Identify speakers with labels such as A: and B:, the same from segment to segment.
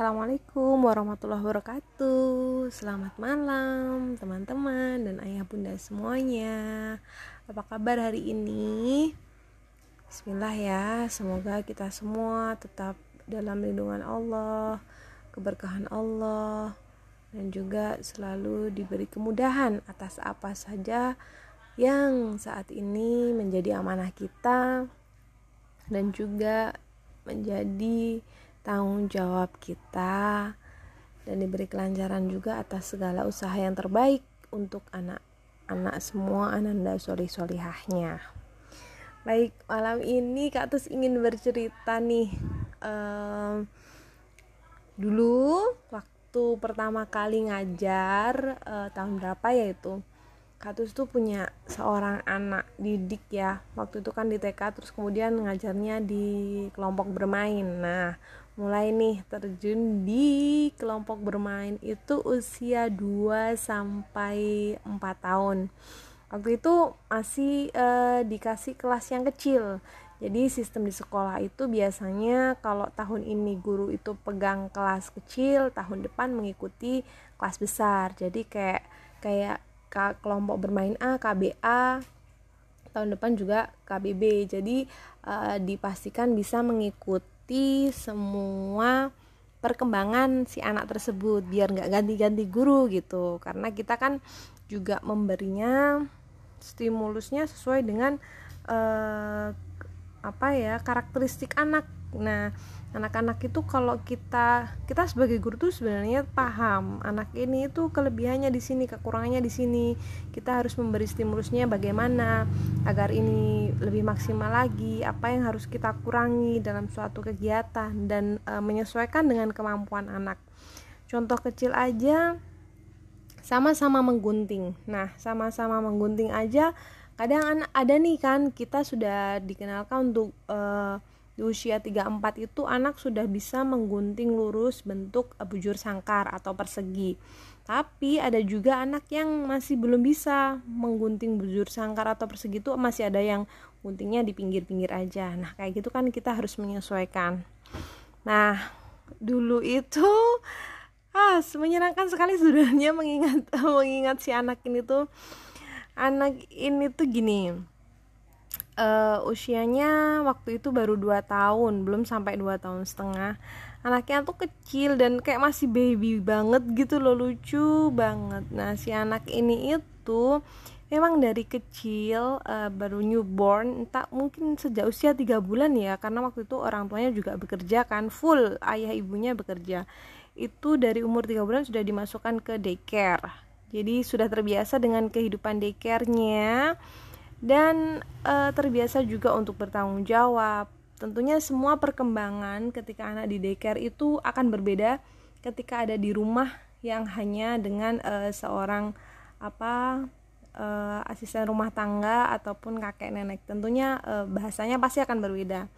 A: Assalamualaikum warahmatullahi wabarakatuh Selamat malam teman-teman dan ayah bunda semuanya Apa kabar hari ini? Bismillah ya Semoga kita semua tetap dalam lindungan Allah Keberkahan Allah Dan juga selalu diberi kemudahan atas apa saja Yang saat ini menjadi amanah kita Dan juga menjadi tanggung jawab kita dan diberi kelancaran juga atas segala usaha yang terbaik untuk anak-anak semua ananda soli solihahnya baik malam ini kak Tus ingin bercerita nih um, dulu waktu pertama kali ngajar uh, tahun berapa ya itu? Katus tuh punya seorang anak didik ya waktu itu kan di TK terus kemudian ngajarnya di kelompok bermain. Nah mulai nih terjun di kelompok bermain itu usia 2 sampai 4 tahun. Waktu itu masih uh, dikasih kelas yang kecil. Jadi sistem di sekolah itu biasanya kalau tahun ini guru itu pegang kelas kecil tahun depan mengikuti kelas besar. Jadi kayak kayak kelompok bermain A, KBA, tahun depan juga KBB. Jadi uh, dipastikan bisa mengikuti semua perkembangan si anak tersebut biar nggak ganti-ganti guru gitu. Karena kita kan juga memberinya stimulusnya sesuai dengan uh, apa ya karakteristik anak. Nah, anak-anak itu kalau kita kita sebagai guru tuh sebenarnya paham anak ini itu kelebihannya di sini kekurangannya di sini. Kita harus memberi stimulusnya bagaimana agar ini lebih maksimal lagi apa yang harus kita kurangi dalam suatu kegiatan dan e, menyesuaikan dengan kemampuan anak. Contoh kecil aja sama-sama menggunting. Nah sama-sama menggunting aja kadang ada nih kan kita sudah dikenalkan untuk e, di usia 34 itu anak sudah bisa menggunting lurus bentuk bujur sangkar atau persegi. Tapi ada juga anak yang masih belum bisa menggunting bujur sangkar atau persegi itu masih ada yang guntingnya di pinggir-pinggir aja. Nah, kayak gitu kan kita harus menyesuaikan. Nah, dulu itu ah menyenangkan sekali sebenarnya mengingat mengingat si anak ini tuh anak ini tuh gini uh, usianya waktu itu baru 2 tahun belum sampai 2 tahun setengah. Anaknya tuh kecil dan kayak masih baby banget gitu loh lucu banget. Nah si anak ini itu memang dari kecil uh, baru newborn tak mungkin sejak usia tiga bulan ya karena waktu itu orang tuanya juga bekerja kan full ayah ibunya bekerja. Itu dari umur tiga bulan sudah dimasukkan ke daycare. Jadi sudah terbiasa dengan kehidupan daycare-nya dan e, terbiasa juga untuk bertanggung jawab. Tentunya semua perkembangan ketika anak di daycare itu akan berbeda ketika ada di rumah yang hanya dengan e, seorang apa e, asisten rumah tangga ataupun kakek nenek. Tentunya e, bahasanya pasti akan berbeda.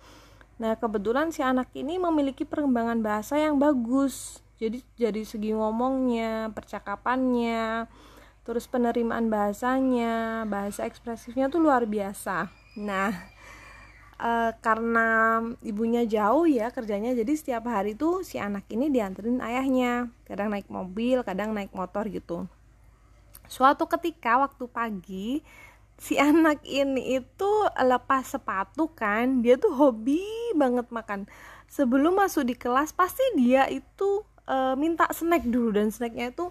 A: Nah, kebetulan si anak ini memiliki perkembangan bahasa yang bagus. Jadi dari segi ngomongnya, percakapannya, terus penerimaan bahasanya bahasa ekspresifnya tuh luar biasa. Nah e, karena ibunya jauh ya kerjanya jadi setiap hari tuh si anak ini dianterin ayahnya. Kadang naik mobil kadang naik motor gitu. Suatu ketika waktu pagi si anak ini itu lepas sepatu kan dia tuh hobi banget makan. Sebelum masuk di kelas pasti dia itu e, minta snack dulu. Dan snacknya itu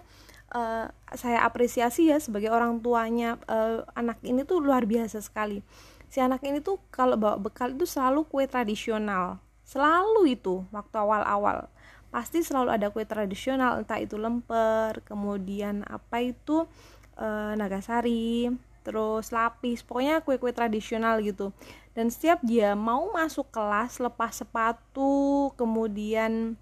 A: uh, saya apresiasi ya sebagai orang tuanya uh, anak ini tuh luar biasa sekali. Si anak ini tuh kalau bawa bekal itu selalu kue tradisional. Selalu itu waktu awal-awal. Pasti selalu ada kue tradisional entah itu lemper kemudian apa itu uh, nagasari terus lapis pokoknya kue-kue tradisional gitu. Dan setiap dia mau masuk kelas lepas sepatu kemudian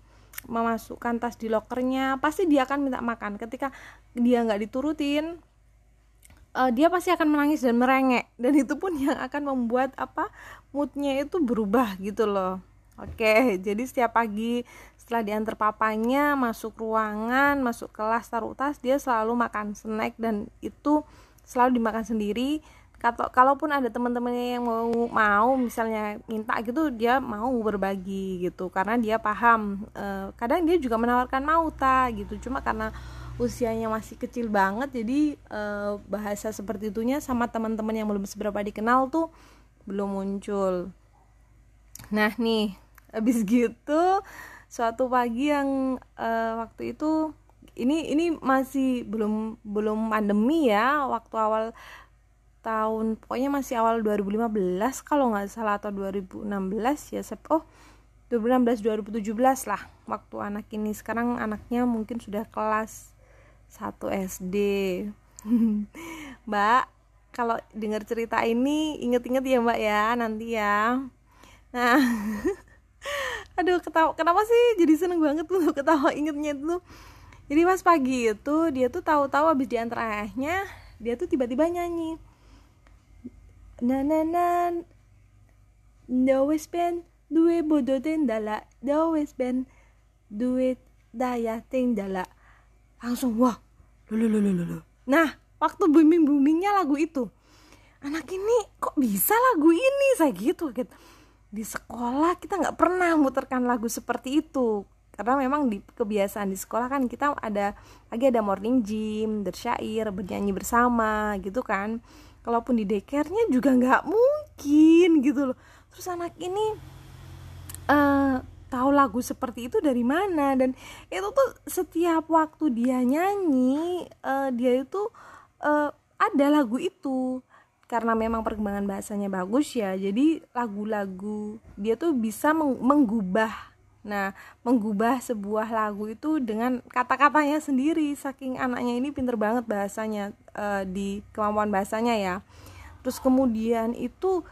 A: memasukkan tas di lokernya pasti dia akan minta makan. Ketika dia nggak diturutin uh, dia pasti akan menangis dan merengek. Dan itu pun yang akan membuat apa moodnya itu berubah gitu loh. Oke jadi setiap pagi setelah diantar papanya masuk ruangan masuk kelas taruh tas dia selalu makan snack dan itu selalu dimakan sendiri kata kalaupun ada teman-temannya yang mau mau misalnya minta gitu dia mau berbagi gitu. Karena dia paham e, kadang dia juga menawarkan mau ta gitu. Cuma karena usianya masih kecil banget jadi e, bahasa seperti itunya sama teman-teman yang belum seberapa dikenal tuh belum muncul. Nah nih habis gitu suatu pagi yang e, waktu itu ini ini masih belum belum pandemi ya waktu awal tahun pokoknya masih awal 2015 kalau nggak salah atau 2016 ya oh 2016 2017 lah waktu anak ini. Sekarang anaknya mungkin sudah kelas 1 SD Mbak kalau dengar cerita ini inget-inget ya Mbak ya nanti ya. Nah aduh ketawa kenapa sih jadi seneng banget tuh ketawa ingetnya itu jadi pas pagi itu dia tuh tahu-tahu habis diantar ayahnya dia tuh tiba-tiba nyanyi na na na. Wes ben duwe bodo the wes ben duwe daya dala langsung wah. Lulu nah waktu booming boomingnya lagu itu. Anak ini kok bisa lagu ini? Saya gitu gitu. Di sekolah kita nggak pernah muterkan lagu seperti itu. Karena memang di kebiasaan di sekolah kan kita ada lagi ada morning gym bersyair bernyanyi bersama gitu kan kalaupun di dekernya juga nggak mungkin gitu loh. Terus anak ini uh, tahu lagu seperti itu dari mana? Dan itu tuh setiap waktu dia nyanyi uh, dia itu uh, ada lagu itu. Karena memang perkembangan bahasanya bagus ya jadi lagu-lagu dia tuh bisa menggubah Nah, menggubah sebuah lagu itu dengan kata-katanya sendiri. Saking anaknya ini pinter banget bahasanya uh, di kemampuan bahasanya ya. Terus kemudian itu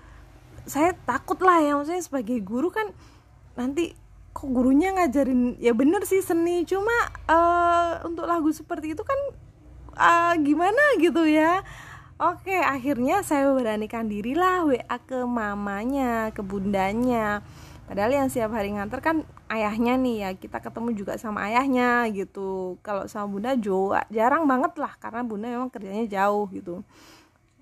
A: saya takut lah ya, maksudnya sebagai guru kan nanti kok gurunya ngajarin ya bener sih seni cuma uh, untuk lagu seperti itu kan uh, gimana gitu ya oke akhirnya saya beranikan diri lah wa ke mamanya ke bundanya padahal yang siap hari nganter kan ayahnya nih ya kita ketemu juga sama ayahnya gitu. Kalau sama bunda jo jarang banget lah karena bunda memang kerjanya jauh gitu.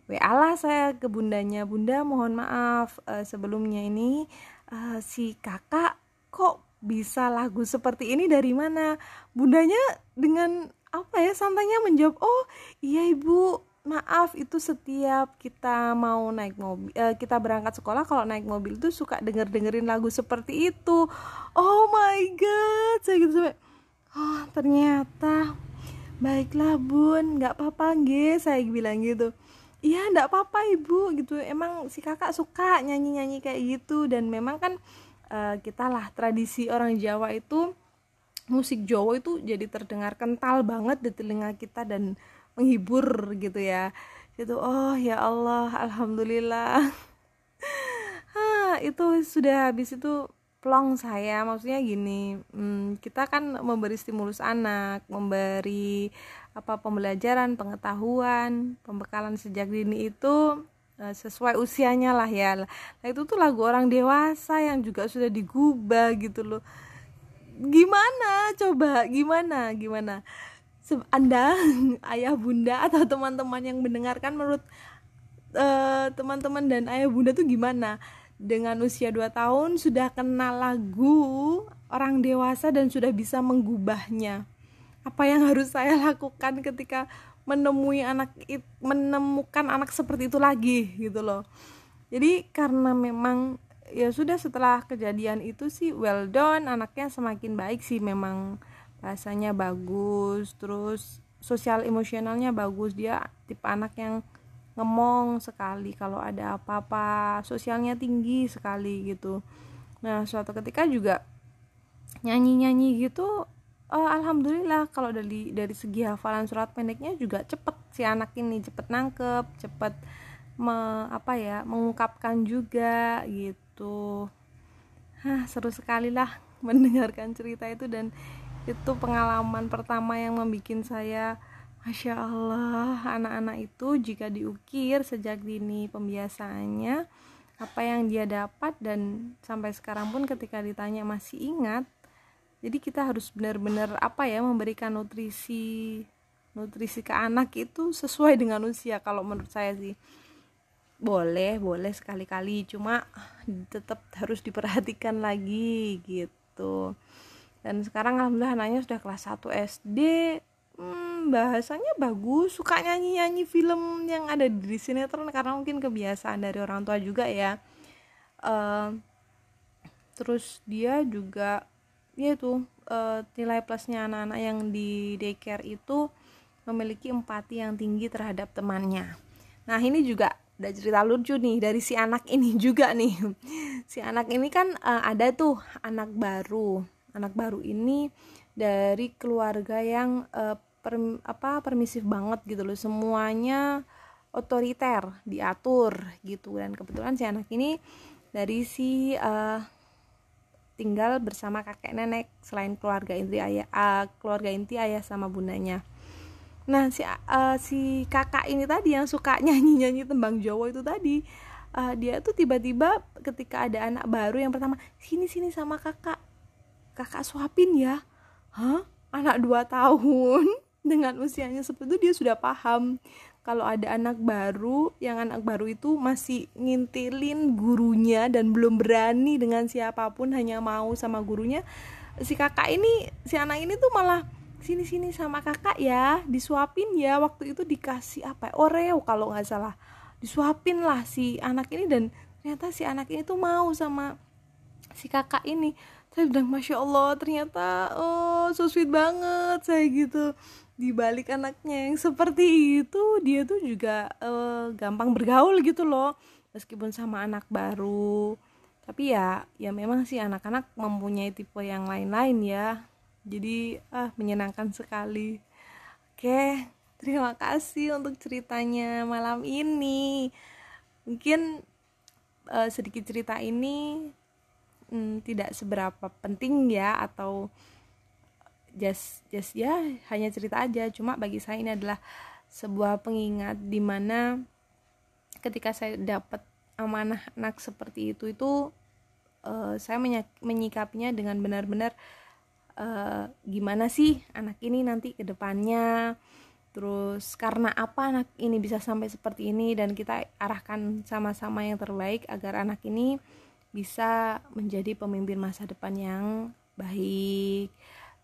A: WA lah saya ke bundanya. Bunda mohon maaf uh, sebelumnya ini uh, si kakak kok bisa lagu seperti ini dari mana? Bundanya dengan apa ya santainya menjawab oh iya ibu maaf itu setiap kita mau naik mobil uh, kita berangkat sekolah kalau naik mobil tuh suka denger dengerin lagu seperti itu. Oh my god saya gitu sampai oh ternyata baiklah bun nggak apa-apa nge saya bilang gitu. Iya nggak apa-apa ibu gitu. Emang si kakak suka nyanyi nyanyi kayak gitu? Dan memang kan uh, kita lah tradisi orang Jawa itu musik Jawa itu jadi terdengar kental banget di telinga kita dan menghibur gitu ya. Itu oh ya Allah alhamdulillah. Ha, itu sudah habis itu plong saya. Maksudnya gini hmm, kita kan memberi stimulus anak memberi apa pembelajaran pengetahuan pembekalan sejak dini itu uh, sesuai usianya lah ya. Nah itu tuh lagu orang dewasa yang juga sudah digubah gitu loh. Gimana? Coba gimana? Gimana anda ayah bunda atau teman-teman yang mendengarkan menurut uh, teman-teman dan ayah bunda tuh gimana? Dengan usia 2 tahun sudah kenal lagu orang dewasa dan sudah bisa menggubahnya. Apa yang harus saya lakukan ketika menemui anak menemukan anak seperti itu lagi gitu loh. Jadi karena memang ya sudah setelah kejadian itu sih well done anaknya semakin baik sih memang bahasanya bagus terus sosial emosionalnya bagus. Dia tipe anak yang ngemong sekali kalau ada apa-apa sosialnya tinggi sekali gitu. Nah suatu ketika juga nyanyi-nyanyi gitu oh, alhamdulillah kalau dari dari segi hafalan surat pendeknya juga cepet si anak ini cepet nangkep cepet me, apa ya mengungkapkan juga gitu. Hah, seru sekali lah mendengarkan cerita itu dan itu pengalaman pertama yang membuat saya Masya Allah anak-anak itu jika diukir sejak dini pembiasaannya apa yang dia dapat dan sampai sekarang pun ketika ditanya masih ingat jadi kita harus benar-benar apa ya memberikan nutrisi nutrisi ke anak itu sesuai dengan usia. Kalau menurut saya sih boleh boleh sekali-kali cuma tetap harus diperhatikan lagi gitu dan sekarang alhamdulillah anaknya sudah kelas 1 SD hmm, bahasanya bagus. Suka nyanyi-nyanyi film yang ada di sinetron karena mungkin kebiasaan dari orang tua juga ya. Uh, terus dia juga ya itu uh, nilai plusnya anak-anak yang di daycare itu memiliki empati yang tinggi terhadap temannya. Nah ini juga ada cerita lucu nih dari si anak ini juga nih. Si anak ini kan uh, ada tuh anak baru anak baru ini dari keluarga yang uh, per, apa permisif banget gitu loh. Semuanya otoriter diatur gitu. Dan kebetulan si anak ini dari si uh, tinggal bersama kakek nenek selain keluarga inti ayah uh, keluarga inti ayah sama bundanya. Nah si uh, si kakak ini tadi yang suka nyanyi nyanyi tembang Jawa itu tadi uh, dia tuh tiba-tiba ketika ada anak baru yang pertama sini sini sama kakak kakak suapin ya. Hah? Anak dua tahun dengan usianya seperti itu dia sudah paham. Kalau ada anak baru yang anak baru itu masih ngintilin gurunya dan belum berani dengan siapa pun hanya mau sama gurunya si kakak ini si anak ini tuh malah sini sini sama kakak ya disuapin ya. Waktu itu dikasih apa? Oreo kalau nggak salah. Disuapin lah si anak ini dan ternyata si anak ini tuh mau sama si kakak ini saya bilang masya allah ternyata oh so sweet banget saya gitu. Di balik anaknya yang seperti itu dia tuh juga uh, gampang bergaul gitu loh meskipun sama anak baru. Tapi ya ya memang sih anak-anak mempunyai tipe yang lain-lain ya. Jadi ah menyenangkan sekali. Oke terima kasih untuk ceritanya malam ini. Mungkin uh, sedikit cerita ini hmm, tidak seberapa penting ya atau just just ya hanya cerita aja. Cuma bagi saya ini adalah sebuah pengingat di mana ketika saya dapat amanah anak seperti itu itu uh, saya menyikapinya dengan benar-benar uh, gimana sih anak ini nanti ke depannya? Terus karena apa anak ini bisa sampai seperti ini? Dan kita arahkan sama-sama yang terbaik agar anak ini bisa menjadi pemimpin masa depan yang baik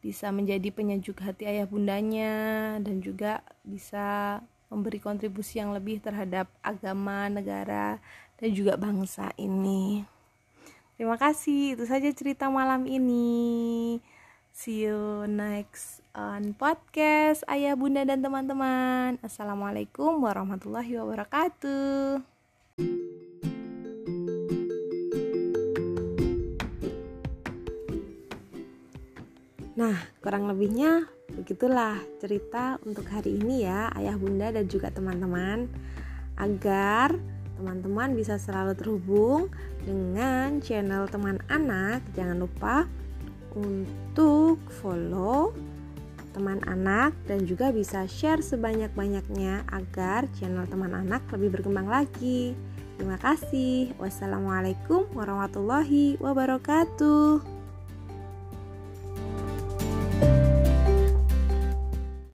A: bisa menjadi penyejuk hati ayah bundanya dan juga bisa memberi kontribusi yang lebih terhadap agama, negara, dan juga bangsa ini. Terima kasih, itu saja cerita malam ini. See you next on podcast Ayah Bunda dan teman-teman. Assalamualaikum warahmatullahi wabarakatuh. Nah, kurang lebihnya begitulah cerita untuk hari ini ya, Ayah Bunda dan juga teman-teman. Agar teman-teman bisa selalu terhubung dengan channel teman anak, jangan lupa untuk follow teman anak dan juga bisa share sebanyak-banyaknya agar channel teman anak lebih berkembang lagi. Terima kasih. Wassalamualaikum warahmatullahi wabarakatuh.